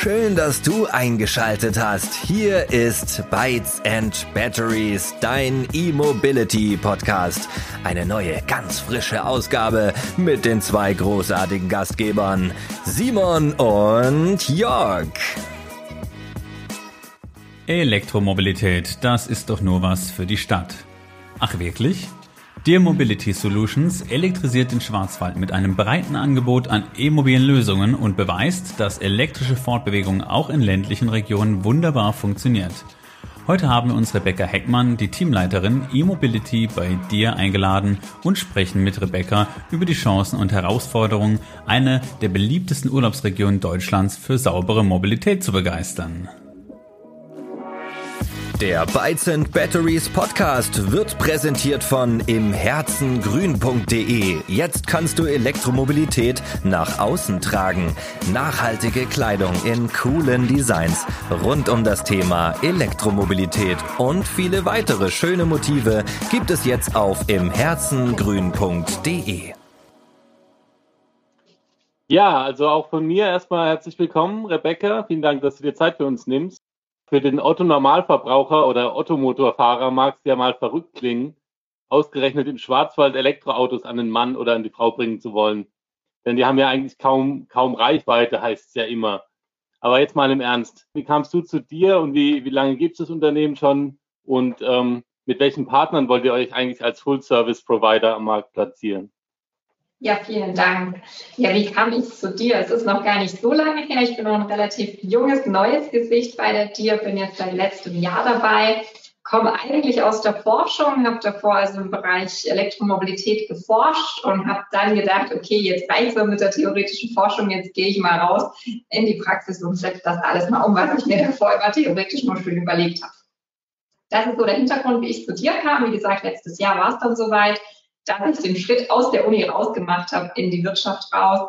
Schön, dass du eingeschaltet hast. Hier ist Bytes and Batteries, dein E-Mobility Podcast. Eine neue, ganz frische Ausgabe mit den zwei großartigen Gastgebern, Simon und Jörg. Elektromobilität, das ist doch nur was für die Stadt. Ach wirklich? Dear Mobility Solutions elektrisiert den Schwarzwald mit einem breiten Angebot an e-mobilen Lösungen und beweist, dass elektrische Fortbewegung auch in ländlichen Regionen wunderbar funktioniert. Heute haben wir uns Rebecca Heckmann, die Teamleiterin E-Mobility bei Dir eingeladen und sprechen mit Rebecca über die Chancen und Herausforderungen, eine der beliebtesten Urlaubsregionen Deutschlands für saubere Mobilität zu begeistern. Der and Batteries Podcast wird präsentiert von imherzengrün.de. Jetzt kannst du Elektromobilität nach außen tragen. Nachhaltige Kleidung in coolen Designs rund um das Thema Elektromobilität und viele weitere schöne Motive gibt es jetzt auf imherzengrün.de. Ja, also auch von mir erstmal herzlich willkommen, Rebecca. Vielen Dank, dass du dir Zeit für uns nimmst für den Otto-Normalverbraucher oder Ottomotorfahrer mag es ja mal verrückt klingen, ausgerechnet im Schwarzwald Elektroautos an den Mann oder an die Frau bringen zu wollen. Denn die haben ja eigentlich kaum, kaum Reichweite, heißt es ja immer. Aber jetzt mal im Ernst. Wie kamst du zu dir und wie, wie lange gibt es das Unternehmen schon? Und ähm, mit welchen Partnern wollt ihr euch eigentlich als Full-Service-Provider am Markt platzieren? Ja, vielen Dank. Ja, wie kam ich zu dir? Es ist noch gar nicht so lange her. Ich bin noch ein relativ junges, neues Gesicht bei der DIR, bin jetzt seit letztem Jahr dabei, komme eigentlich aus der Forschung, habe davor also im Bereich Elektromobilität geforscht und habe dann gedacht, okay, jetzt reicht es mit der theoretischen Forschung, jetzt gehe ich mal raus in die Praxis und setze das alles mal um, was ich mir davor über theoretisch nur schön überlegt habe. Das ist so der Hintergrund, wie ich zu dir kam. Wie gesagt, letztes Jahr war es dann soweit dass ich den Schritt aus der Uni rausgemacht habe in die Wirtschaft raus.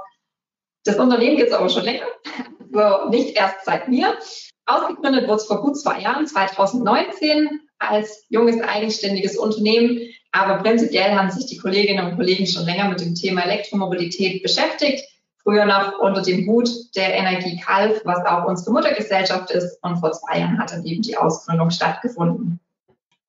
Das Unternehmen gibt es aber schon länger, so nicht erst seit mir. Ausgegründet wurde es vor gut zwei Jahren, 2019, als junges eigenständiges Unternehmen. Aber prinzipiell haben sich die Kolleginnen und Kollegen schon länger mit dem Thema Elektromobilität beschäftigt. Früher noch unter dem Hut der Energie Kalf, was auch unsere Muttergesellschaft ist. Und vor zwei Jahren hat dann eben die Ausgründung stattgefunden.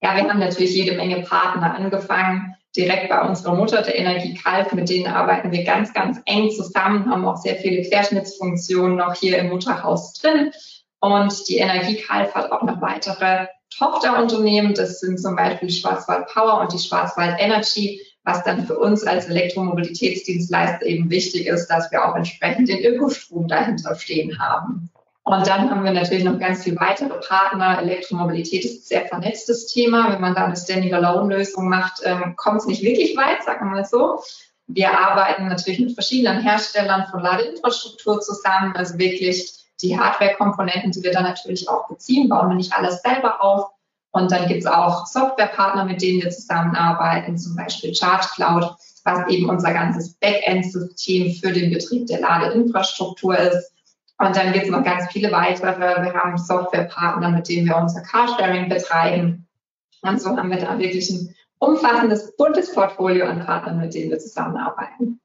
Ja, wir haben natürlich jede Menge Partner angefangen direkt bei unserer Mutter, der Energie Kalf. Mit denen arbeiten wir ganz, ganz eng zusammen, haben auch sehr viele Querschnittsfunktionen noch hier im Mutterhaus drin. Und die Energie Kalf hat auch noch weitere Tochterunternehmen. Das sind zum Beispiel Schwarzwald Power und die Schwarzwald Energy, was dann für uns als Elektromobilitätsdienstleister eben wichtig ist, dass wir auch entsprechend den Ökostrom dahinter stehen haben. Und dann haben wir natürlich noch ganz viele weitere Partner. Elektromobilität ist ein sehr vernetztes Thema. Wenn man da eine Standing-Alone-Lösung macht, ähm, kommt es nicht wirklich weit, sagen wir mal so. Wir arbeiten natürlich mit verschiedenen Herstellern von Ladeinfrastruktur zusammen, also wirklich die Hardware-Komponenten, die wir dann natürlich auch beziehen, bauen wir nicht alles selber auf. Und dann gibt es auch Softwarepartner, mit denen wir zusammenarbeiten, zum Beispiel Charge Cloud, was eben unser ganzes Backend-System für den Betrieb der Ladeinfrastruktur ist. Und dann gibt es noch ganz viele weitere. Wir haben Softwarepartner, mit denen wir unser Carsharing betreiben. Und so haben wir da wirklich ein umfassendes, buntes Portfolio an Partnern, mit denen wir zusammenarbeiten.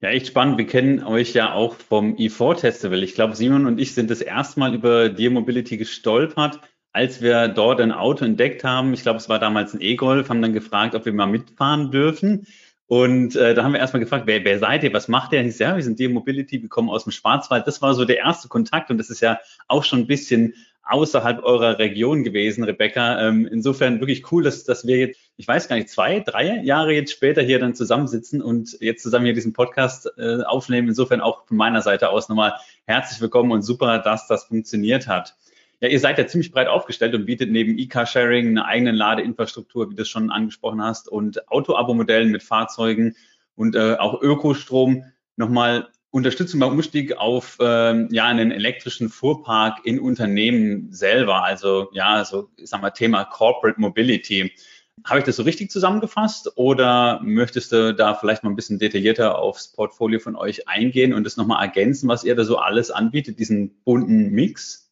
Ja, echt spannend. Wir kennen euch ja auch vom E4 Festival. Ich glaube, Simon und ich sind das erste Mal über Dear Mobility gestolpert, als wir dort ein Auto entdeckt haben. Ich glaube, es war damals ein E-Golf, haben dann gefragt, ob wir mal mitfahren dürfen. Und äh, da haben wir erstmal gefragt, wer, wer seid ihr, was macht ihr? Ich ja, wir sind die Mobility, wir kommen aus dem Schwarzwald. Das war so der erste Kontakt und das ist ja auch schon ein bisschen außerhalb eurer Region gewesen, Rebecca. Ähm, insofern wirklich cool, dass, dass wir jetzt, ich weiß gar nicht, zwei, drei Jahre jetzt später hier dann zusammensitzen und jetzt zusammen hier diesen Podcast äh, aufnehmen. Insofern auch von meiner Seite aus nochmal herzlich willkommen und super, dass das funktioniert hat. Ja, ihr seid ja ziemlich breit aufgestellt und bietet neben E-Car-Sharing eine eigene Ladeinfrastruktur, wie du es schon angesprochen hast, und Auto-Abo-Modellen mit Fahrzeugen und äh, auch Ökostrom nochmal Unterstützung beim Umstieg auf ähm, ja einen elektrischen Fuhrpark in Unternehmen selber. Also ja, so ich sag mal Thema Corporate Mobility. Habe ich das so richtig zusammengefasst oder möchtest du da vielleicht mal ein bisschen detaillierter aufs Portfolio von euch eingehen und das nochmal ergänzen, was ihr da so alles anbietet, diesen bunten Mix?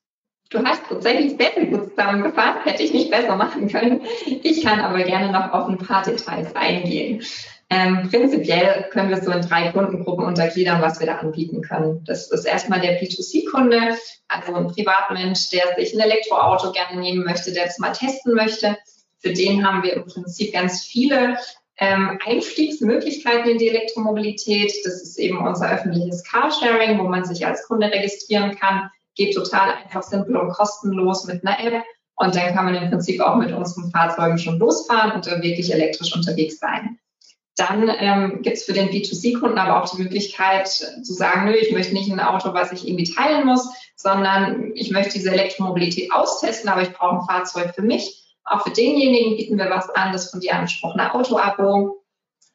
Du hast tatsächlich sehr gut zusammengefasst, hätte ich nicht besser machen können. Ich kann aber gerne noch auf ein paar Details eingehen. Ähm, prinzipiell können wir so in drei Kundengruppen untergliedern, was wir da anbieten können. Das ist erstmal der B2C-Kunde, also ein Privatmensch, der sich ein Elektroauto gerne nehmen möchte, der es mal testen möchte. Für den haben wir im Prinzip ganz viele ähm, Einstiegsmöglichkeiten in die Elektromobilität. Das ist eben unser öffentliches Carsharing, wo man sich als Kunde registrieren kann. Geht total einfach simpel und kostenlos mit einer App. Und dann kann man im Prinzip auch mit unseren Fahrzeugen schon losfahren und wirklich elektrisch unterwegs sein. Dann ähm, gibt es für den B2C-Kunden aber auch die Möglichkeit zu sagen, nö, ich möchte nicht ein Auto, was ich irgendwie teilen muss, sondern ich möchte diese Elektromobilität austesten, aber ich brauche ein Fahrzeug für mich. Auch für denjenigen bieten wir was an, das von dir angesprochene Auto-Abo.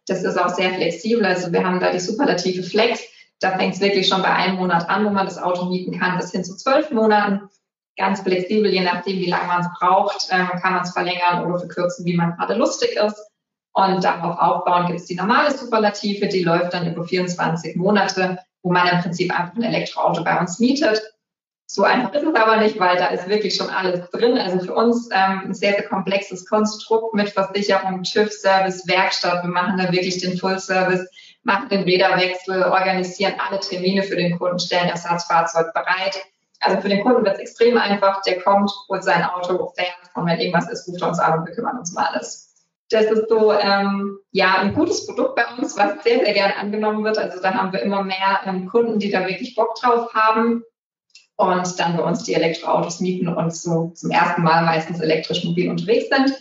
Das ist auch sehr flexibel. Also wir haben da die superlative Flex. Da fängt es wirklich schon bei einem Monat an, wo man das Auto mieten kann, bis hin zu zwölf Monaten. Ganz flexibel, je nachdem, wie lange man es braucht, ähm, kann man es verlängern oder verkürzen, wie man gerade lustig ist. Und darauf aufbauen gibt es die normale Superlative, die läuft dann über 24 Monate, wo man im Prinzip einfach ein Elektroauto bei uns mietet. So einfach ist es aber nicht, weil da ist wirklich schon alles drin. Also für uns ähm, ein sehr, sehr komplexes Konstrukt mit Versicherung, TÜV, Service, Werkstatt. Wir machen da wirklich den Full-Service, machen den Räderwechsel, organisieren alle Termine für den Kunden, stellen das Ersatzfahrzeug bereit. Also für den Kunden wird es extrem einfach. Der kommt, holt sein Auto, fährt und wenn irgendwas ist, ruft er uns an und wir kümmern uns um alles. Das ist so ähm, ja ein gutes Produkt bei uns, was sehr, sehr gerne angenommen wird. Also da haben wir immer mehr ähm, Kunden, die da wirklich Bock drauf haben und dann bei uns die Elektroautos mieten und so zum ersten Mal meistens elektrisch mobil unterwegs sind.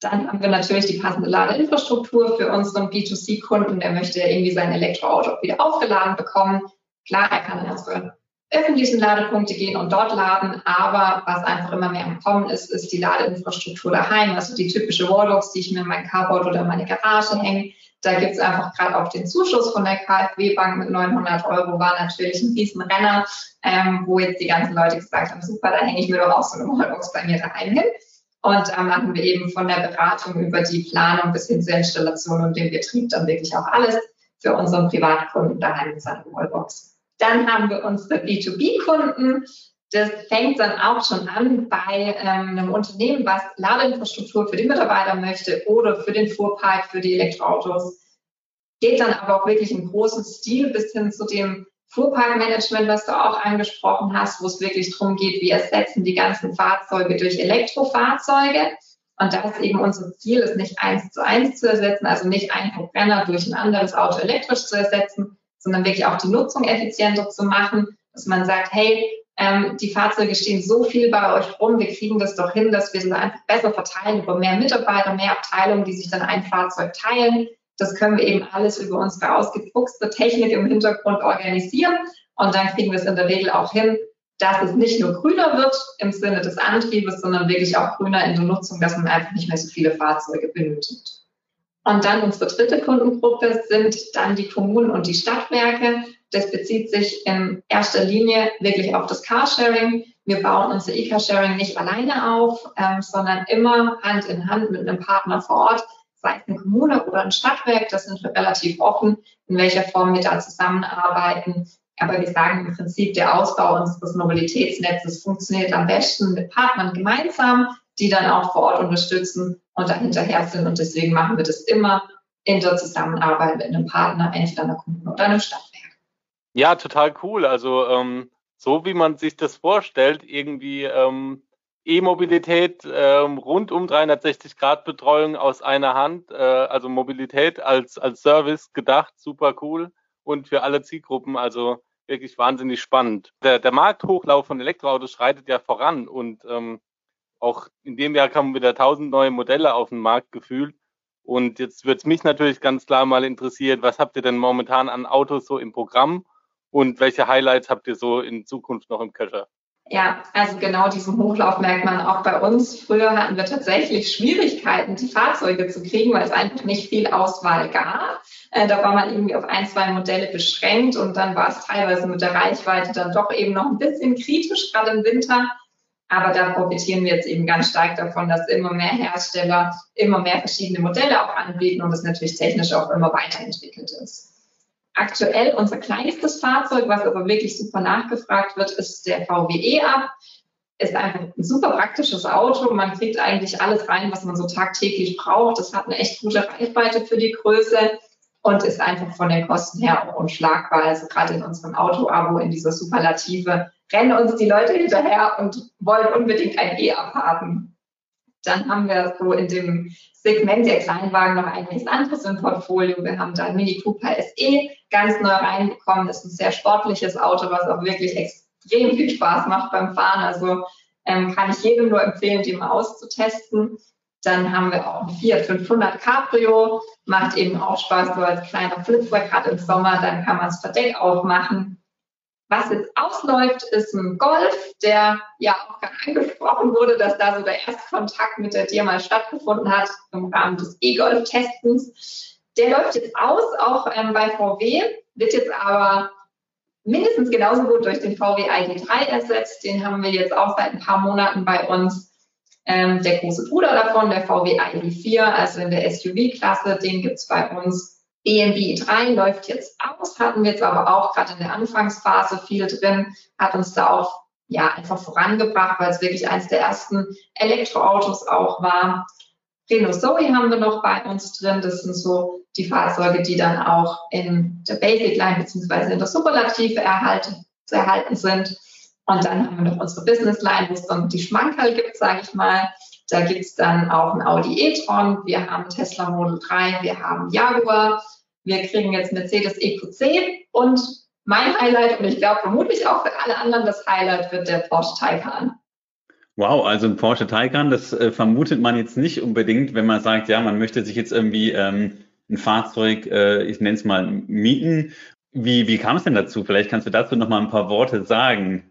Dann haben wir natürlich die passende Ladeinfrastruktur für unseren B2C-Kunden. Der möchte irgendwie sein Elektroauto wieder aufgeladen bekommen. Klar, er kann in unsere öffentlichen Ladepunkte gehen und dort laden. Aber was einfach immer mehr im Kommen ist, ist die Ladeinfrastruktur daheim. Also die typische Wallbox, die ich mir in mein Carport oder meine Garage hänge. Da gibt es einfach gerade auch den Zuschuss von der KfW-Bank mit 900 Euro, war natürlich ein Riesenrenner, ähm, wo jetzt die ganzen Leute gesagt haben, super, da hänge ich mir doch auch so eine Wallbox bei mir daheim hin. Und da machen wir eben von der Beratung über die Planung bis hin zur Installation und dem Betrieb dann wirklich auch alles für unseren Privatkunden daheim mit seiner Wallbox. Dann haben wir unsere B2B-Kunden. Das fängt dann auch schon an bei ähm, einem Unternehmen, was Ladeinfrastruktur für die Mitarbeiter möchte oder für den Fuhrpark, für die Elektroautos. Geht dann aber auch wirklich im großen Stil bis hin zu dem Fuhrparkmanagement, was du auch angesprochen hast, wo es wirklich darum geht, wir ersetzen die ganzen Fahrzeuge durch Elektrofahrzeuge. Und das ist eben unser Ziel, ist nicht eins zu eins zu ersetzen, also nicht ein Verbrenner durch ein anderes Auto elektrisch zu ersetzen, sondern wirklich auch die Nutzung effizienter zu machen, dass man sagt, hey, ähm, die Fahrzeuge stehen so viel bei euch rum, wir kriegen das doch hin, dass wir sie einfach besser verteilen über mehr Mitarbeiter, mehr Abteilungen, die sich dann ein Fahrzeug teilen. Das können wir eben alles über unsere ausgefuchste Technik im Hintergrund organisieren und dann kriegen wir es in der Regel auch hin, dass es nicht nur grüner wird im Sinne des Antriebes, sondern wirklich auch grüner in der Nutzung, dass man einfach nicht mehr so viele Fahrzeuge benötigt. Und dann unsere dritte Kundengruppe sind dann die Kommunen und die Stadtwerke. Das bezieht sich in erster Linie wirklich auf das Carsharing. Wir bauen unser E-Carsharing nicht alleine auf, ähm, sondern immer Hand in Hand mit einem Partner vor Ort, sei es eine Kommune oder ein Stadtwerk. Das sind wir relativ offen, in welcher Form wir da zusammenarbeiten. Aber wir sagen im Prinzip, der Ausbau unseres Mobilitätsnetzes funktioniert am besten mit Partnern gemeinsam, die dann auch vor Ort unterstützen und dahinterher sind. Und deswegen machen wir das immer in der Zusammenarbeit mit einem Partner, entweder einer Kommune oder einem Stadtwerk. Ja, total cool. Also ähm, so wie man sich das vorstellt, irgendwie ähm, E-Mobilität ähm, rund um 360-Grad-Betreuung aus einer Hand, äh, also Mobilität als, als Service gedacht, super cool und für alle Zielgruppen, also wirklich wahnsinnig spannend. Der, der Markthochlauf von Elektroautos schreitet ja voran und ähm, auch in dem Jahr kamen wieder tausend neue Modelle auf den Markt gefühlt. Und jetzt wird es mich natürlich ganz klar mal interessiert, was habt ihr denn momentan an Autos so im Programm und welche Highlights habt ihr so in Zukunft noch im Cacher? Ja, also genau diesen Hochlauf merkt man auch bei uns. Früher hatten wir tatsächlich Schwierigkeiten, die Fahrzeuge zu kriegen, weil es einfach nicht viel Auswahl gab. Äh, da war man irgendwie auf ein, zwei Modelle beschränkt und dann war es teilweise mit der Reichweite dann doch eben noch ein bisschen kritisch, gerade im Winter. Aber da profitieren wir jetzt eben ganz stark davon, dass immer mehr Hersteller immer mehr verschiedene Modelle auch anbieten und es natürlich technisch auch immer weiterentwickelt ist. Aktuell unser kleinstes Fahrzeug, was aber wirklich super nachgefragt wird, ist der VW E-Up. ist einfach ein super praktisches Auto. Man kriegt eigentlich alles rein, was man so tagtäglich braucht. Das hat eine echt gute Reichweite für die Größe und ist einfach von den Kosten her auch unschlagbar. Also gerade in unserem Auto-Abo, in dieser Superlative, rennen uns die Leute hinterher und wollen unbedingt ein E-Up haben. Dann haben wir so in dem Segment der Kleinwagen noch einiges anderes im Portfolio. Wir haben da Mini Cooper SE ganz neu reinbekommen. Das ist ein sehr sportliches Auto, was auch wirklich extrem viel Spaß macht beim Fahren. Also ähm, kann ich jedem nur empfehlen, die mal auszutesten. Dann haben wir auch ein Fiat 500 Cabrio, macht eben auch Spaß so als kleiner Flitzer, gerade im Sommer, dann kann man das Verdeck aufmachen. Was jetzt ausläuft, ist ein Golf, der ja auch angesprochen wurde, dass da so der erste Kontakt mit der Dir mal stattgefunden hat im Rahmen des E-Golf-Testens. Der läuft jetzt aus, auch ähm, bei VW, wird jetzt aber mindestens genauso gut durch den VW ID3 ersetzt. Den haben wir jetzt auch seit ein paar Monaten bei uns. Ähm, der große Bruder davon, der VW ID4, also in der SUV-Klasse, den gibt's bei uns. BMW 3 läuft jetzt aus, hatten wir jetzt aber auch gerade in der Anfangsphase viel drin, hat uns da auch ja einfach vorangebracht, weil es wirklich eines der ersten Elektroautos auch war. Renault Zoe haben wir noch bei uns drin. Das sind so die Fahrzeuge, die dann auch in der Basic Line beziehungsweise in der Superlative erhalten, zu erhalten sind. Und dann haben wir noch unsere Business Line, wo es dann die Schmankerl gibt, sage ich mal. Da gibt's dann auch ein Audi e-tron, wir haben Tesla Model 3, wir haben Jaguar, wir kriegen jetzt Mercedes EQC und mein Highlight und ich glaube vermutlich auch für alle anderen das Highlight wird der Porsche Taycan. Wow, also ein Porsche Taycan, das äh, vermutet man jetzt nicht unbedingt, wenn man sagt, ja, man möchte sich jetzt irgendwie ähm, ein Fahrzeug, äh, ich nenne es mal, mieten. Wie, wie kam es denn dazu? Vielleicht kannst du dazu noch mal ein paar Worte sagen.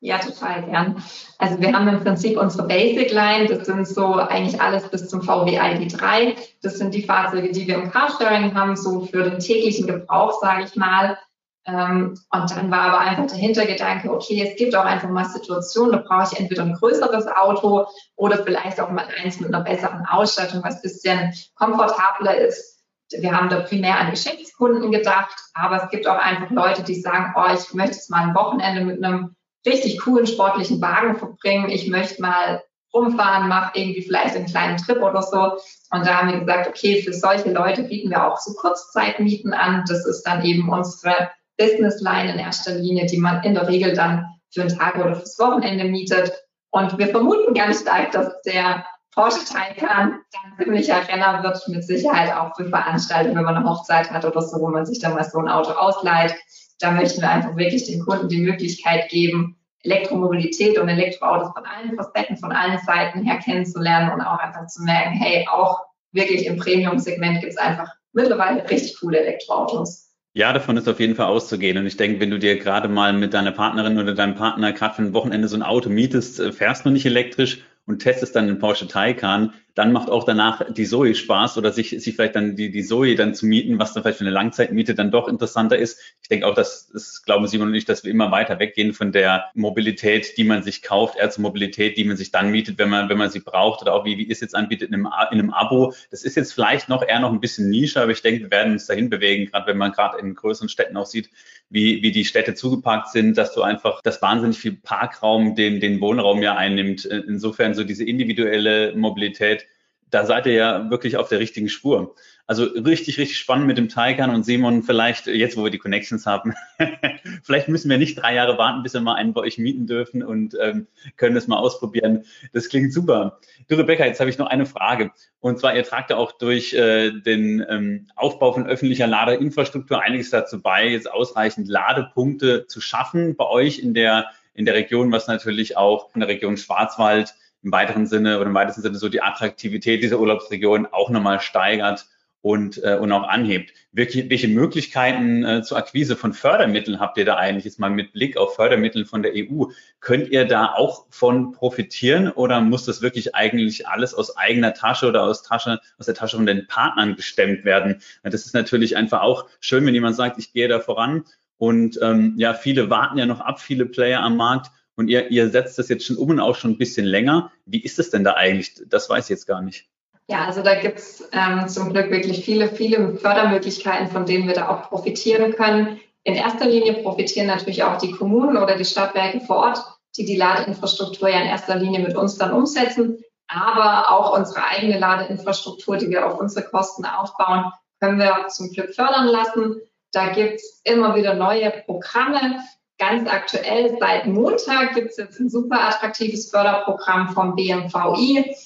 Ja, total gern. Also wir haben im Prinzip unsere Basic Line, das sind so eigentlich alles bis zum VW ID3. Das sind die Fahrzeuge, die wir im Carsharing haben, so für den täglichen Gebrauch, sage ich mal. Ähm, und dann war aber einfach der Hintergedanke, okay, es gibt auch einfach mal Situationen, da brauche ich entweder ein größeres Auto oder vielleicht auch mal eins mit einer besseren Ausstattung, was ein bisschen komfortabler ist. Wir haben da primär an Geschäftskunden gedacht, aber es gibt auch einfach Leute, die sagen, oh, ich möchte jetzt mal ein Wochenende mit einem richtig coolen sportlichen Wagen verbringen. Ich möchte mal rumfahren, mache irgendwie vielleicht einen kleinen Trip oder so. Und da haben wir gesagt, okay, für solche Leute bieten wir auch so Kurzzeitmieten an. Das ist dann eben unsere Business Line in erster Linie, die man in der Regel dann für einen Tag oder fürs Wochenende mietet. Und wir vermuten ganz stark, dass der Porsche Taycan dann ziemlicher Renner wird, mit Sicherheit auch für Veranstaltungen, wenn man eine Hochzeit hat oder so, wo man sich dann mal so ein Auto ausleiht. Da möchten wir einfach wirklich den Kunden die Möglichkeit geben, Elektromobilität und Elektroautos von allen Facetten, von allen Seiten her kennenzulernen und auch einfach zu merken, hey, auch wirklich im Premium-Segment gibt es einfach mittlerweile richtig coole Elektroautos. Ja, davon ist auf jeden Fall auszugehen. Und ich denke, wenn du dir gerade mal mit deiner Partnerin oder deinem Partner gerade für ein Wochenende so ein Auto mietest, äh, fährst du nicht elektrisch und testest dann den Porsche Taycan, dann macht auch danach die Zoe Spaß oder sich, sich vielleicht dann die, die Zoe dann zu mieten, was dann vielleicht für eine Langzeitmiete dann doch interessanter ist. Ich denke auch, dass das glauben Simon und ich, dass wir immer weiter weggehen von der Mobilität, die man sich kauft, eher zur Mobilität, die man sich dann mietet, wenn man, wenn man sie braucht oder auch wie, wie es jetzt anbietet in einem, in einem Abo. Das ist jetzt vielleicht noch eher noch ein bisschen Nische, aber ich denke, wir werden uns dahin bewegen, gerade wenn man gerade in größeren Städten auch sieht, wie, wie die Städte zugeparkt sind, dass du einfach das wahnsinnig viel Parkraum, den, den Wohnraum ja einnimmt. Insofern so diese individuelle Mobilität da seid ihr ja wirklich auf der richtigen Spur. Also richtig, richtig spannend mit dem Taycan und Simon. Vielleicht, jetzt wo wir die Connections haben, vielleicht müssen wir nicht drei Jahre warten, bis wir mal einen bei euch mieten dürfen und ähm, können das mal ausprobieren. Das klingt super. Du Rebecca, jetzt habe ich noch eine Frage. Und zwar, ihr tragt ja auch durch äh, den ähm, Aufbau von öffentlicher Ladeinfrastruktur einiges dazu bei, jetzt ausreichend Ladepunkte zu schaffen bei euch in der, in der Region, was natürlich auch in der Region Schwarzwald im weiteren Sinne oder im weitesten Sinne so die Attraktivität dieser Urlaubsregion auch nochmal steigert und, äh, und auch anhebt. Welche, welche Möglichkeiten äh, zur Akquise von Fördermitteln habt ihr da eigentlich jetzt mal mit Blick auf Fördermittel von der EU? Könnt ihr da auch von profitieren oder muss das wirklich eigentlich alles aus eigener Tasche oder aus, Tasche, aus der Tasche von den Partnern gestemmt werden? Das ist natürlich einfach auch schön, wenn jemand sagt, ich gehe da voran und ähm, ja, viele warten ja noch ab, viele Player am Markt und ihr, ihr setzt das jetzt schon um und auch schon ein bisschen länger. Wie ist es denn da eigentlich? Das weiß ich jetzt gar nicht. Ja, also da gibt's ähm, zum Glück wirklich viele, viele Fördermöglichkeiten, von denen wir da auch profitieren können. In erster Linie profitieren natürlich auch die Kommunen oder die Stadtwerke vor Ort, die die Ladeinfrastruktur ja in erster Linie mit uns dann umsetzen, aber auch unsere eigene Ladeinfrastruktur, die wir auf unsere Kosten aufbauen, können wir zum Glück fördern lassen. Da gibt's immer wieder neue Programme. Ganz aktuell seit Montag gibt's jetzt ein super attraktives Förderprogramm vom BMVI.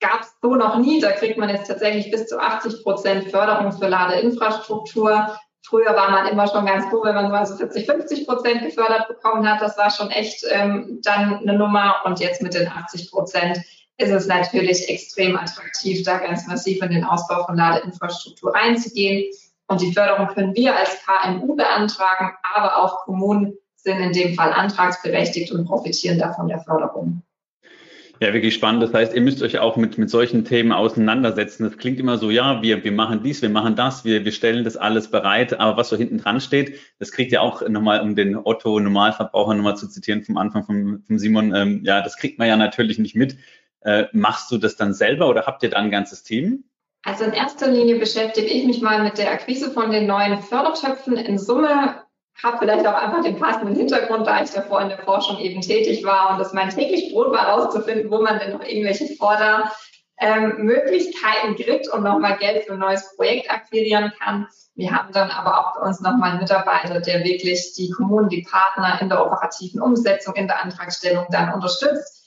Gab's so noch nie. Da kriegt man jetzt tatsächlich bis zu 80 Prozent Förderung für Ladeinfrastruktur. Früher war man immer schon ganz froh, wenn man so 40, 50 Prozent gefördert bekommen hat. Das war schon echt ähm, dann eine Nummer. Und jetzt mit den 80 Prozent ist es natürlich extrem attraktiv, da ganz massiv in den Ausbau von Ladeinfrastruktur reinzugehen. Und die Förderung können wir als KMU beantragen, aber auch Kommunen sind in dem Fall antragsberechtigt und profitieren davon der Förderung. Ja, wirklich spannend. Das heißt, ihr müsst euch auch mit, mit solchen Themen auseinandersetzen. Das klingt immer so, ja, wir, wir machen dies, wir machen das, wir, wir stellen das alles bereit. Aber was so hinten dran steht, das kriegt ihr auch nochmal, um den Otto Normalverbraucher nochmal zu zitieren vom Anfang vom, vom Simon, ähm, ja, das kriegt man ja natürlich nicht mit. Äh, machst du das dann selber oder habt ihr da ein ganzes Team? Also in erster Linie beschäftige ich mich mal mit der Akquise von den neuen Fördertöpfen. In Summe habe vielleicht auch einfach den passenden Hintergrund, da ich davor in der Forschung eben tätig war und es mein täglich Brot war, rauszufinden, wo man denn noch irgendwelche Fördermöglichkeiten ähm, kriegt und nochmal Geld für ein neues Projekt akquirieren kann. Wir haben dann aber auch bei uns nochmal einen Mitarbeiter, der wirklich die Kommunen, die Partner in der operativen Umsetzung, in der Antragstellung dann unterstützt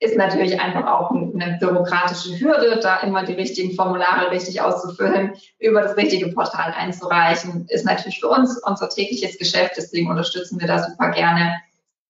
ist natürlich einfach auch eine bürokratische Hürde, da immer die richtigen Formulare richtig auszufüllen, über das richtige Portal einzureichen, ist natürlich für uns unser tägliches Geschäft, deswegen unterstützen wir da super gerne.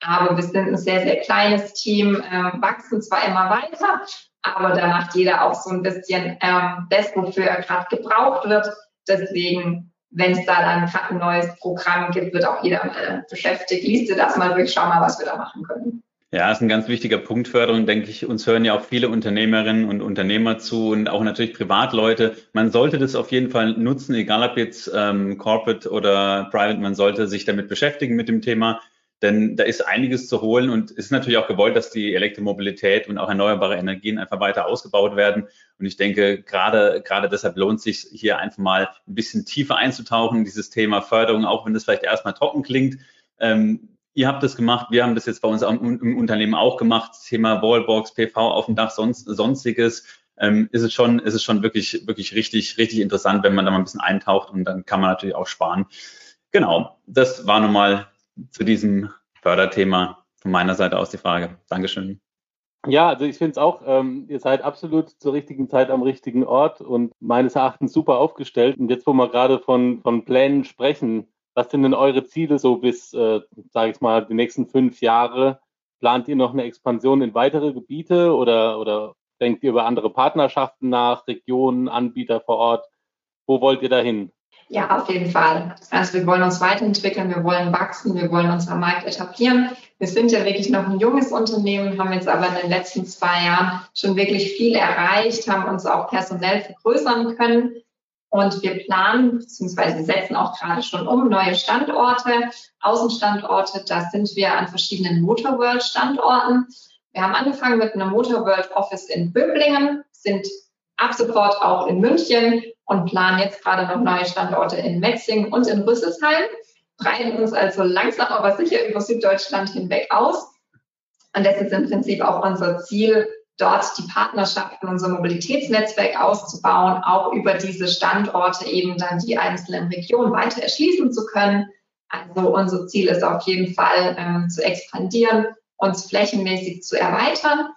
Aber wir sind ein sehr, sehr kleines Team, äh, wachsen zwar immer weiter, aber da macht jeder auch so ein bisschen ähm, das, wofür er gerade gebraucht wird. Deswegen, wenn es da dann ein neues Programm gibt, wird auch jeder äh, beschäftigt. Liest dir das mal durch, schau mal, was wir da machen können. Ja, ist ein ganz wichtiger Punkt, Förderung, denke ich. Uns hören ja auch viele Unternehmerinnen und Unternehmer zu und auch natürlich Privatleute. Man sollte das auf jeden Fall nutzen, egal ob jetzt ähm, Corporate oder Private, man sollte sich damit beschäftigen mit dem Thema, denn da ist einiges zu holen und es ist natürlich auch gewollt, dass die Elektromobilität und auch erneuerbare Energien einfach weiter ausgebaut werden. Und ich denke, gerade, gerade deshalb lohnt sich hier einfach mal ein bisschen tiefer einzutauchen in dieses Thema Förderung, auch wenn das vielleicht erstmal trocken klingt. Ähm, Ihr habt das gemacht, wir haben das jetzt bei uns im Unternehmen auch gemacht. Thema Wallbox, PV auf dem Dach, sonst, sonstiges. Ähm, ist es schon, ist es schon wirklich, wirklich richtig, richtig interessant, wenn man da mal ein bisschen eintaucht und dann kann man natürlich auch sparen. Genau, das war nun mal zu diesem Förderthema von meiner Seite aus die Frage. Dankeschön. Ja, also ich finde es auch, ähm, ihr seid absolut zur richtigen Zeit am richtigen Ort und meines Erachtens super aufgestellt. Und jetzt, wo wir gerade von, von Plänen sprechen, was sind denn eure Ziele so bis, äh, sage ich mal, die nächsten fünf Jahre? Plant ihr noch eine Expansion in weitere Gebiete oder, oder denkt ihr über andere Partnerschaften nach, Regionen, Anbieter vor Ort? Wo wollt ihr dahin? Ja, auf jeden Fall. Also wir wollen uns weiterentwickeln, wir wollen wachsen, wir wollen unseren Markt etablieren. Wir sind ja wirklich noch ein junges Unternehmen, haben jetzt aber in den letzten zwei Jahren schon wirklich viel erreicht, haben uns auch personell vergrößern können. Und wir planen bzw. setzen auch gerade schon um neue Standorte, Außenstandorte. Da sind wir an verschiedenen Motorworld-Standorten. Wir haben angefangen mit einem Motorworld Office in Böblingen, sind ab sofort auch in München und planen jetzt gerade noch neue Standorte in Metzing und in Rüsselsheim. Breiten uns also langsam aber sicher über Süddeutschland hinweg aus. Und das ist im Prinzip auch unser Ziel, dort die Partnerschaften, unser Mobilitätsnetzwerk auszubauen, auch über diese Standorte eben dann die einzelnen Regionen weiter erschließen zu können. Also unser Ziel ist auf jeden Fall ähm, zu expandieren, uns flächenmäßig zu erweitern.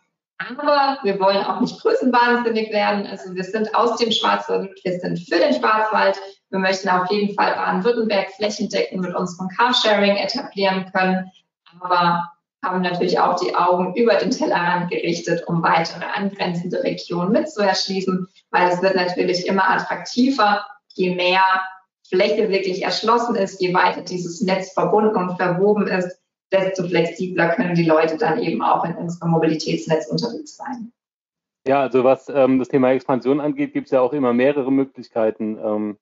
Aber wir wollen auch nicht größenwahnsinnig werden. Also wir sind aus dem Schwarzwald, wir sind für den Schwarzwald. Wir möchten auf jeden Fall Baden-Württemberg flächendeckend mit unserem Carsharing etablieren können. Aber haben natürlich auch die Augen über den Tellerrand gerichtet, um weitere angrenzende Regionen mitzuerschließen, weil es wird natürlich immer attraktiver, je mehr Fläche wirklich erschlossen ist, je weiter dieses Netz verbunden und verwoben ist, desto flexibler können die Leute dann eben auch in unserem Mobilitätsnetz unterwegs sein. Ja, also was ähm, das Thema Expansion angeht, gibt es ja auch immer mehrere Möglichkeiten. Ähm,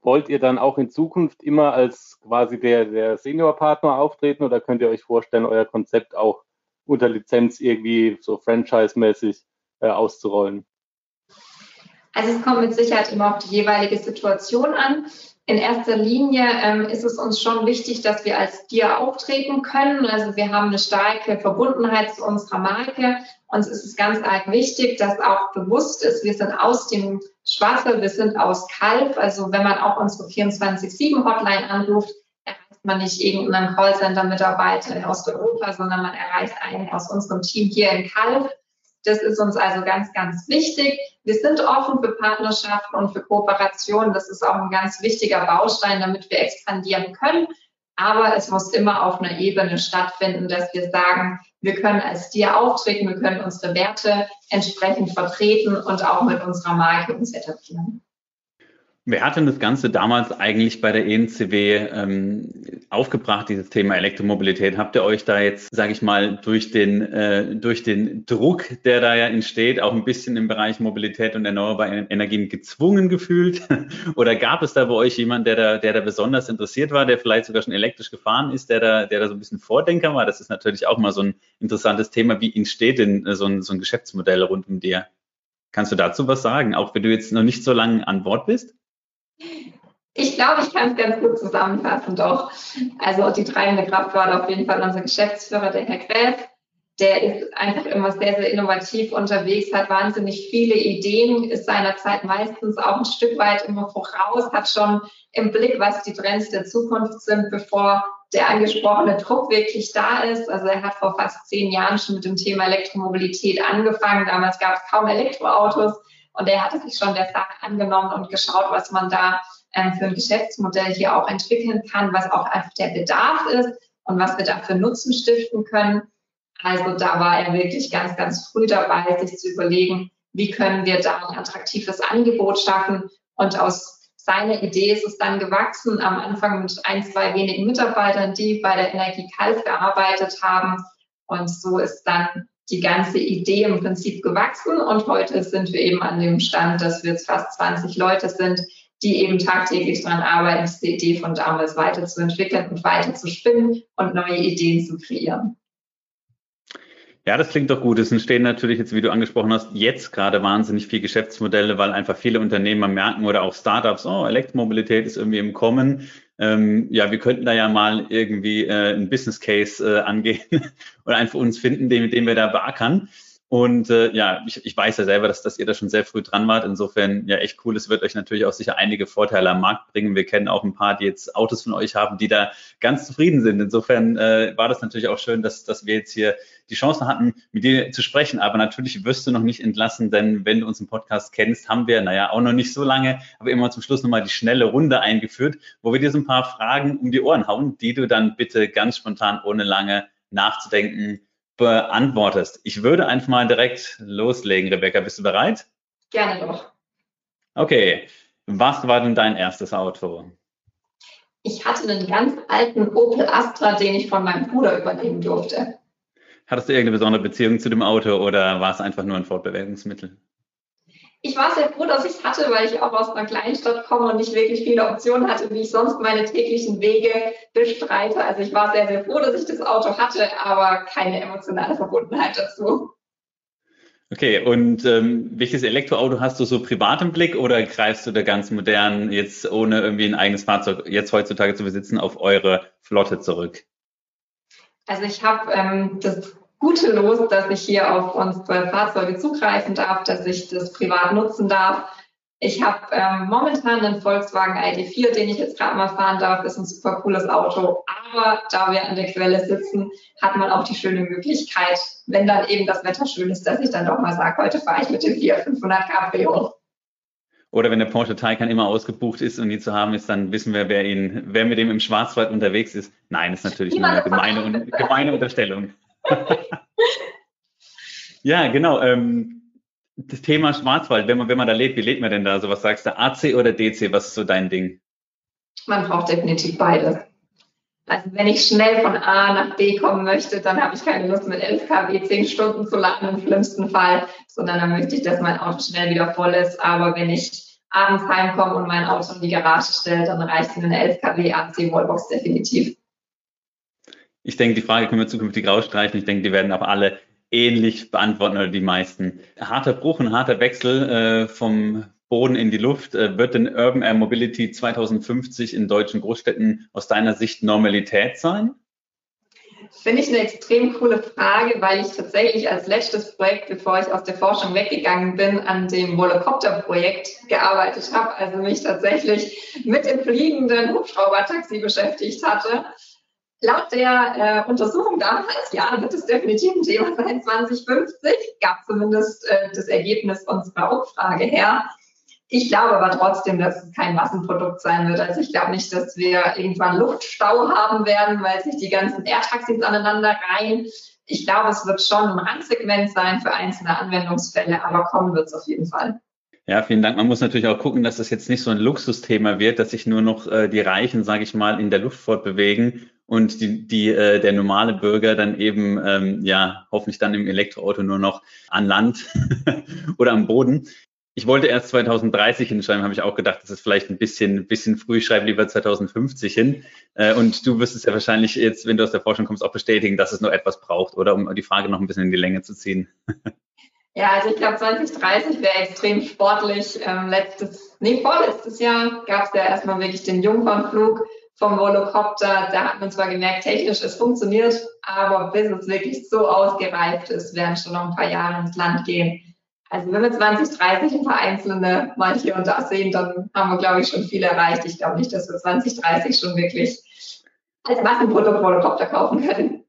wollt ihr dann auch in Zukunft immer als quasi der, der Senior-Partner auftreten oder könnt ihr euch vorstellen, euer Konzept auch unter Lizenz irgendwie so franchise-mäßig äh, auszurollen? Also es kommt mit Sicherheit immer auf die jeweilige Situation an. In erster Linie ähm, ist es uns schon wichtig, dass wir als Dir auftreten können. Also wir haben eine starke Verbundenheit zu unserer Marke. Uns ist es ganz arg wichtig, dass auch bewusst ist, wir sind aus dem Schwarzwald, wir sind aus Kalf. Also wenn man auch unsere 24-7-Hotline anruft, erreicht man nicht irgendeinen Callcenter-Mitarbeiter in Osteuropa, sondern man erreicht einen aus unserem Team hier in Kalf. Das ist uns also ganz, ganz wichtig. Wir sind offen für Partnerschaften und für Kooperationen. Das ist auch ein ganz wichtiger Baustein, damit wir expandieren können. Aber es muss immer auf einer Ebene stattfinden, dass wir sagen, wir können als Dir auftreten, wir können unsere Werte entsprechend vertreten und auch mit unserer Marke uns etablieren. Wer hat denn das Ganze damals eigentlich bei der ENCW ähm, aufgebracht, dieses Thema Elektromobilität? Habt ihr euch da jetzt, sage ich mal, durch den, äh, durch den Druck, der da ja entsteht, auch ein bisschen im Bereich Mobilität und erneuerbare Energien gezwungen gefühlt? Oder gab es da bei euch jemanden, der da, der da besonders interessiert war, der vielleicht sogar schon elektrisch gefahren ist, der da, der da so ein bisschen Vordenker war? Das ist natürlich auch mal so ein interessantes Thema. Wie entsteht denn so ein, so ein Geschäftsmodell rund um dir? Kannst du dazu was sagen, auch wenn du jetzt noch nicht so lange an Bord bist? Ich glaube, ich kann es ganz gut zusammenfassen, doch. Also die treibende Kraft war auf jeden Fall unser Geschäftsführer, der Herr Gräf. Der ist einfach immer sehr, sehr innovativ unterwegs, hat wahnsinnig viele Ideen, ist seinerzeit meistens auch ein Stück weit immer voraus, hat schon im Blick, was die Trends der Zukunft sind, bevor der angesprochene Druck wirklich da ist. Also er hat vor fast zehn Jahren schon mit dem Thema Elektromobilität angefangen. Damals gab es kaum Elektroautos. Und er hatte sich schon der Sache angenommen und geschaut, was man da ähm, für ein Geschäftsmodell hier auch entwickeln kann, was auch einfach der Bedarf ist und was wir dafür Nutzen stiften können. Also da war er wirklich ganz, ganz früh dabei, sich zu überlegen, wie können wir da ein attraktives Angebot schaffen. Und aus seiner Idee ist es dann gewachsen, am Anfang mit ein, zwei wenigen Mitarbeitern, die bei der Energie Kalf gearbeitet haben. Und so ist dann die ganze Idee im Prinzip gewachsen und heute sind wir eben an dem Stand, dass wir jetzt fast 20 Leute sind, die eben tagtäglich daran arbeiten, diese Idee von damals weiterzuentwickeln und weiter zu spinnen und neue Ideen zu kreieren. Ja, das klingt doch gut. Es entstehen natürlich jetzt, wie du angesprochen hast, jetzt gerade wahnsinnig viele Geschäftsmodelle, weil einfach viele Unternehmer merken oder auch Startups, oh, Elektromobilität ist irgendwie im Kommen. Ähm, ja, wir könnten da ja mal irgendwie äh, einen Business Case äh, angehen oder einfach uns finden, den, den wir da beackern. Und äh, ja, ich, ich weiß ja selber, dass, dass ihr da schon sehr früh dran wart. Insofern ja echt cool. Es wird euch natürlich auch sicher einige Vorteile am Markt bringen. Wir kennen auch ein paar, die jetzt Autos von euch haben, die da ganz zufrieden sind. Insofern äh, war das natürlich auch schön, dass, dass wir jetzt hier die Chance hatten, mit dir zu sprechen. Aber natürlich wirst du noch nicht entlassen, denn wenn du uns im Podcast kennst, haben wir, naja, auch noch nicht so lange, aber immer zum Schluss nochmal die schnelle Runde eingeführt, wo wir dir so ein paar Fragen um die Ohren hauen, die du dann bitte ganz spontan, ohne lange nachzudenken, beantwortest. Ich würde einfach mal direkt loslegen. Rebecca, bist du bereit? Gerne doch. Okay. Was war denn dein erstes Auto? Ich hatte einen ganz alten Opel Astra, den ich von meinem Bruder übernehmen durfte. Hattest du irgendeine besondere Beziehung zu dem Auto oder war es einfach nur ein Fortbewegungsmittel? Ich war sehr froh, dass ich es hatte, weil ich auch aus einer Kleinstadt komme und nicht wirklich viele Optionen hatte, wie ich sonst meine täglichen Wege bestreite. Also ich war sehr, sehr froh, dass ich das Auto hatte, aber keine emotionale Verbundenheit dazu. Okay, und ähm, welches Elektroauto hast du so privat im Blick oder greifst du da ganz modern, jetzt ohne irgendwie ein eigenes Fahrzeug jetzt heutzutage zu besitzen, auf eure Flotte zurück? Also ich habe ähm, das gute Los, dass ich hier auf unsere Fahrzeuge zugreifen darf, dass ich das privat nutzen darf. Ich habe ähm, momentan einen Volkswagen ID4, den ich jetzt gerade mal fahren darf. Ist ein super cooles Auto. Aber da wir an der Quelle sitzen, hat man auch die schöne Möglichkeit, wenn dann eben das Wetter schön ist, dass ich dann doch mal sage, heute fahre ich mit dem 4500 Cabrio. Oder wenn der Porsche Taycan immer ausgebucht ist und nie zu haben ist, dann wissen wir, wer ihn, wer mit dem im Schwarzwald unterwegs ist. Nein, ist natürlich nur eine gemeine, gemeine Unterstellung. ja, genau. Ähm, das Thema Schwarzwald, wenn man, wenn man da lebt, wie lebt man denn da? So, was sagst du, AC oder DC? Was ist so dein Ding? Man braucht definitiv beides. Also wenn ich schnell von A nach B kommen möchte, dann habe ich keine Lust mit 11 kW 10 Stunden zu laden im schlimmsten Fall, sondern dann möchte ich, dass mein Auto schnell wieder voll ist. Aber wenn ich abends heimkomme und mein Auto in die Garage stelle, dann reicht mir eine 11 kW AC Wallbox definitiv. Ich denke, die Frage können wir zukünftig rausstreichen. Ich denke, die werden auch alle ähnlich beantworten oder die meisten. Harter Bruch, ein harter Wechsel äh, vom Boden in die Luft. Äh, wird denn Urban Air Mobility 2050 in deutschen Großstädten aus deiner Sicht Normalität sein? Finde ich eine extrem coole Frage, weil ich tatsächlich als letztes Projekt, bevor ich aus der Forschung weggegangen bin, an dem Volocopter-Projekt gearbeitet habe, also mich tatsächlich mit dem fliegenden Hubschraubertaxi beschäftigt hatte. Laut der äh, Untersuchung damals, ja, wird es definitiv ein Thema sein, 2050, gab zumindest äh, das Ergebnis unserer Umfrage her. Ich glaube aber trotzdem, dass es kein Massenprodukt sein wird. Also ich glaube nicht, dass wir irgendwann Luftstau haben werden, weil sich die ganzen Airtaxis aneinander reihen. Ich glaube, es wird schon ein Randsegment sein für einzelne Anwendungsfälle, aber kommen wird es auf jeden Fall. Ja, vielen Dank. Man muss natürlich auch gucken, dass das jetzt nicht so ein Luxusthema wird, dass sich nur noch äh, die Reichen, sage ich mal, in der Luft fortbewegen und die, die, äh, der normale Bürger dann eben, ähm, ja, hoffentlich dann im Elektroauto nur noch an Land oder am Boden. Ich wollte erst 2030 hinschreiben, habe ich auch gedacht, das ist vielleicht ein bisschen, bisschen früh, ich schreibe lieber 2050 hin. Äh, und du wirst es ja wahrscheinlich jetzt, wenn du aus der Forschung kommst, auch bestätigen, dass es noch etwas braucht, oder um die Frage noch ein bisschen in die Länge zu ziehen. Ja, also ich glaube 2030 wäre extrem sportlich. Ähm, letztes, nee, vorletztes Jahr gab es ja erstmal wirklich den Jungfernflug vom Volocopter. Da hat man zwar gemerkt, technisch es funktioniert, aber bis es wirklich so ausgereift ist, werden schon noch ein paar Jahre ins Land gehen. Also wenn wir 2030 ein paar einzelne mal hier und da sehen, dann haben wir, glaube ich, schon viel erreicht. Ich glaube nicht, dass wir 2030 schon wirklich als Massenprodukt Volocopter kaufen können.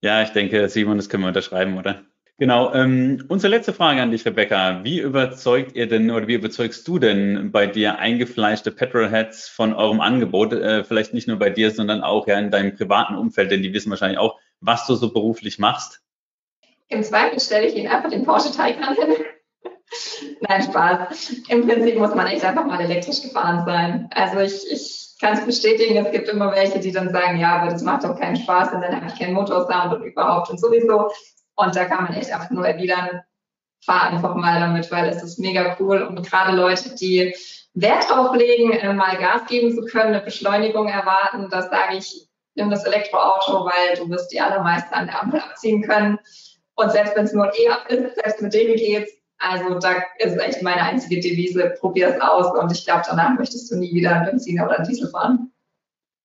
Ja, ich denke, Simon, das können wir unterschreiben, oder? Genau. Ähm, unsere letzte Frage an dich, Rebecca. Wie überzeugt ihr denn oder wie überzeugst du denn bei dir eingefleischte Petrolheads von eurem Angebot? Äh, vielleicht nicht nur bei dir, sondern auch ja in deinem privaten Umfeld, denn die wissen wahrscheinlich auch, was du so beruflich machst. Im Zweifel stelle ich ihnen einfach den Porsche Taycan hin. Nein, Spaß. Im Prinzip muss man echt einfach mal elektrisch gefahren sein. Also ich, ich kann es bestätigen, es gibt immer welche, die dann sagen, ja, aber das macht doch keinen Spaß und dann habe ich keinen Motorsound und überhaupt und sowieso. Und da kann man echt einfach nur erwidern, fahr einfach mal damit, weil es ist mega cool. Und gerade Leute, die Wert drauf legen, äh, mal Gas geben zu können, eine Beschleunigung erwarten, das sage ich, nimm das Elektroauto, weil du wirst die allermeisten an der Ampel abziehen können. Und selbst wenn es nur ein E-Up ist, selbst mit denen geht's. Also da ist echt meine einzige Devise, probier es aus und ich glaube, danach möchtest du nie wieder einen Benziner oder einen Diesel fahren.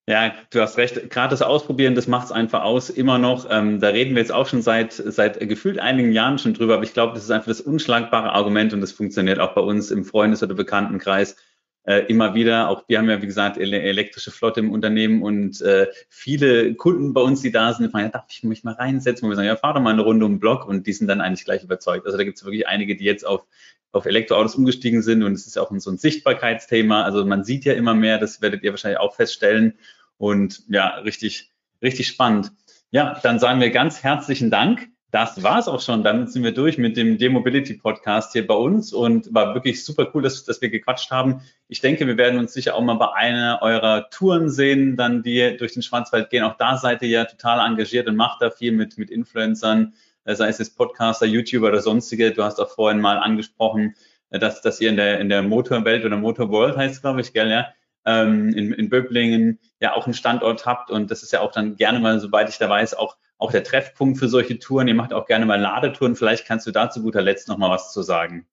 Ja, du hast recht. Gerade das Ausprobieren, das macht es einfach aus, immer noch. Ähm, da reden wir jetzt auch schon seit, seit gefühlt einigen Jahren schon drüber, aber ich glaube, das ist einfach das unschlagbare Argument und das funktioniert auch bei uns im Freundes- oder Bekanntenkreis äh, immer wieder. Auch wir haben ja, wie gesagt, ele elektrische Flotte im Unternehmen und äh, viele Kunden bei uns, die da sind, fragen, ja, darf ich mich mal reinsetzen? Und wir sagen, ja, fahr doch mal eine Runde um den Block und die sind dann eigentlich gleich überzeugt. Also da gibt es wirklich einige, die jetzt auf auf Elektroautos umgestiegen sind und es ist auch so ein Sichtbarkeitsthema. Also man sieht ja immer mehr, das werdet ihr wahrscheinlich auch feststellen. Und ja, richtig, richtig spannend. Ja, dann sagen wir ganz herzlichen Dank. Das war's auch schon. Damit sind wir durch mit dem D-Mobility Podcast hier bei uns und war wirklich super cool, dass, dass wir gequatscht haben. Ich denke, wir werden uns sicher auch mal bei einer eurer Touren sehen, dann die durch den Schwarzwald gehen. Auch da seid ihr ja total engagiert und macht da viel mit, mit Influencern sei es jetzt Podcaster, YouTuber oder sonstige. Du hast auch vorhin mal angesprochen, äh, dass, dass ihr in der, in der Motorwelt oder Motorworld heißt, glaube ich, gell, ja, ähm, in, in Böblingen ja auch einen Standort habt und das ist ja auch dann gerne mal, soweit ich da weiß, auch, auch der Treffpunkt für solche Touren. Ihr macht auch gerne mal Ladetouren. Vielleicht kannst du da zu guter Letzt noch mal was zu sagen.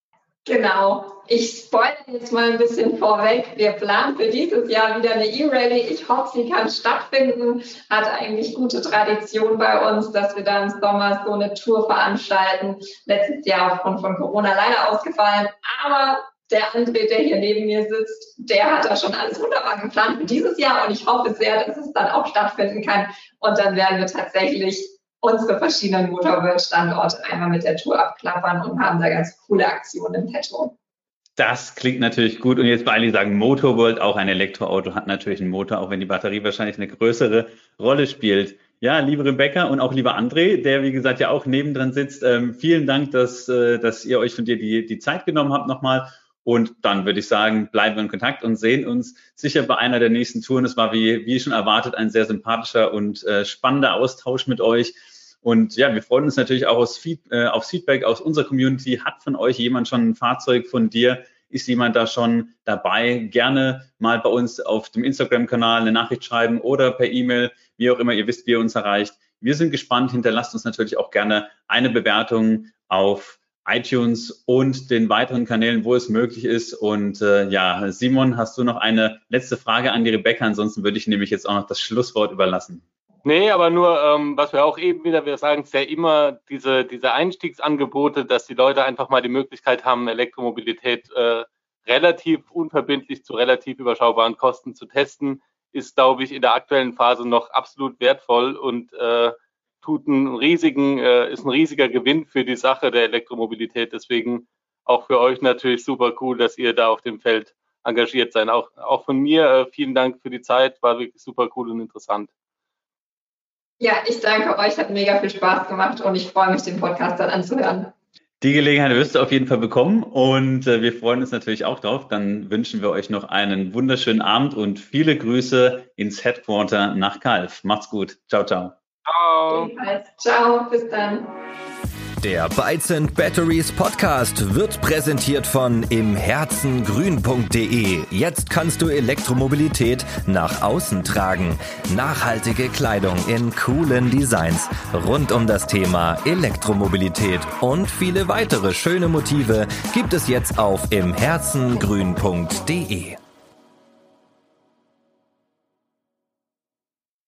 Genau. Ich spoilere jetzt mal ein bisschen vorweg. Wir planen für dieses Jahr wieder eine E-Rally. Ich hoffe, sie kann stattfinden. Hat eigentlich gute Tradition bei uns, dass wir da im Sommer so eine Tour veranstalten. Letztes Jahr aufgrund von Corona leider ausgefallen. Aber der André, der hier neben mir sitzt, der hat da schon alles wunderbar geplant für dieses Jahr und ich hoffe sehr, dass es dann auch stattfinden kann. Und dann werden wir tatsächlich unsere verschiedenen Motorworld-Standorte einmal mit der Tour abklappern und haben da ganz coole Aktionen im Petro. Das klingt natürlich gut. Und jetzt bei allen, sagen, Motorworld, auch ein Elektroauto hat natürlich einen Motor, auch wenn die Batterie wahrscheinlich eine größere Rolle spielt. Ja, liebe Rebecca und auch lieber André, der wie gesagt ja auch nebendran sitzt. Ähm, vielen Dank, dass, äh, dass ihr euch von dir die, die Zeit genommen habt nochmal. Und dann würde ich sagen, bleiben wir in Kontakt und sehen uns sicher bei einer der nächsten Touren. Es war wie, wie schon erwartet ein sehr sympathischer und äh, spannender Austausch mit euch. Und ja, wir freuen uns natürlich auch aus Feed, äh, aufs Feedback aus unserer Community. Hat von euch jemand schon ein Fahrzeug von dir? Ist jemand da schon dabei? Gerne mal bei uns auf dem Instagram-Kanal eine Nachricht schreiben oder per E-Mail, wie auch immer ihr wisst, wie ihr uns erreicht. Wir sind gespannt. Hinterlasst uns natürlich auch gerne eine Bewertung auf iTunes und den weiteren Kanälen, wo es möglich ist. Und äh, ja, Simon, hast du noch eine letzte Frage an die Rebecca? Ansonsten würde ich nämlich jetzt auch noch das Schlusswort überlassen. Nee, aber nur, ähm, was wir auch eben wieder, wir sagen es ja immer, diese, diese Einstiegsangebote, dass die Leute einfach mal die Möglichkeit haben, Elektromobilität äh, relativ unverbindlich zu relativ überschaubaren Kosten zu testen, ist, glaube ich, in der aktuellen Phase noch absolut wertvoll und äh, tut einen riesigen, äh, ist ein riesiger Gewinn für die Sache der Elektromobilität. Deswegen auch für euch natürlich super cool, dass ihr da auf dem Feld engagiert seid. Auch, auch von mir äh, vielen Dank für die Zeit, war wirklich super cool und interessant. Ja, ich danke euch, hat mega viel Spaß gemacht und ich freue mich, den Podcast dann anzuhören. Die Gelegenheit wirst du auf jeden Fall bekommen und äh, wir freuen uns natürlich auch drauf. Dann wünschen wir euch noch einen wunderschönen Abend und viele Grüße ins Headquarter nach Kalf. Macht's gut. Ciao, ciao. Ciao. Ciao, bis dann. Der Bytes and Batteries Podcast wird präsentiert von imherzengrün.de. Jetzt kannst du Elektromobilität nach außen tragen. Nachhaltige Kleidung in coolen Designs rund um das Thema Elektromobilität und viele weitere schöne Motive gibt es jetzt auf imherzengrün.de.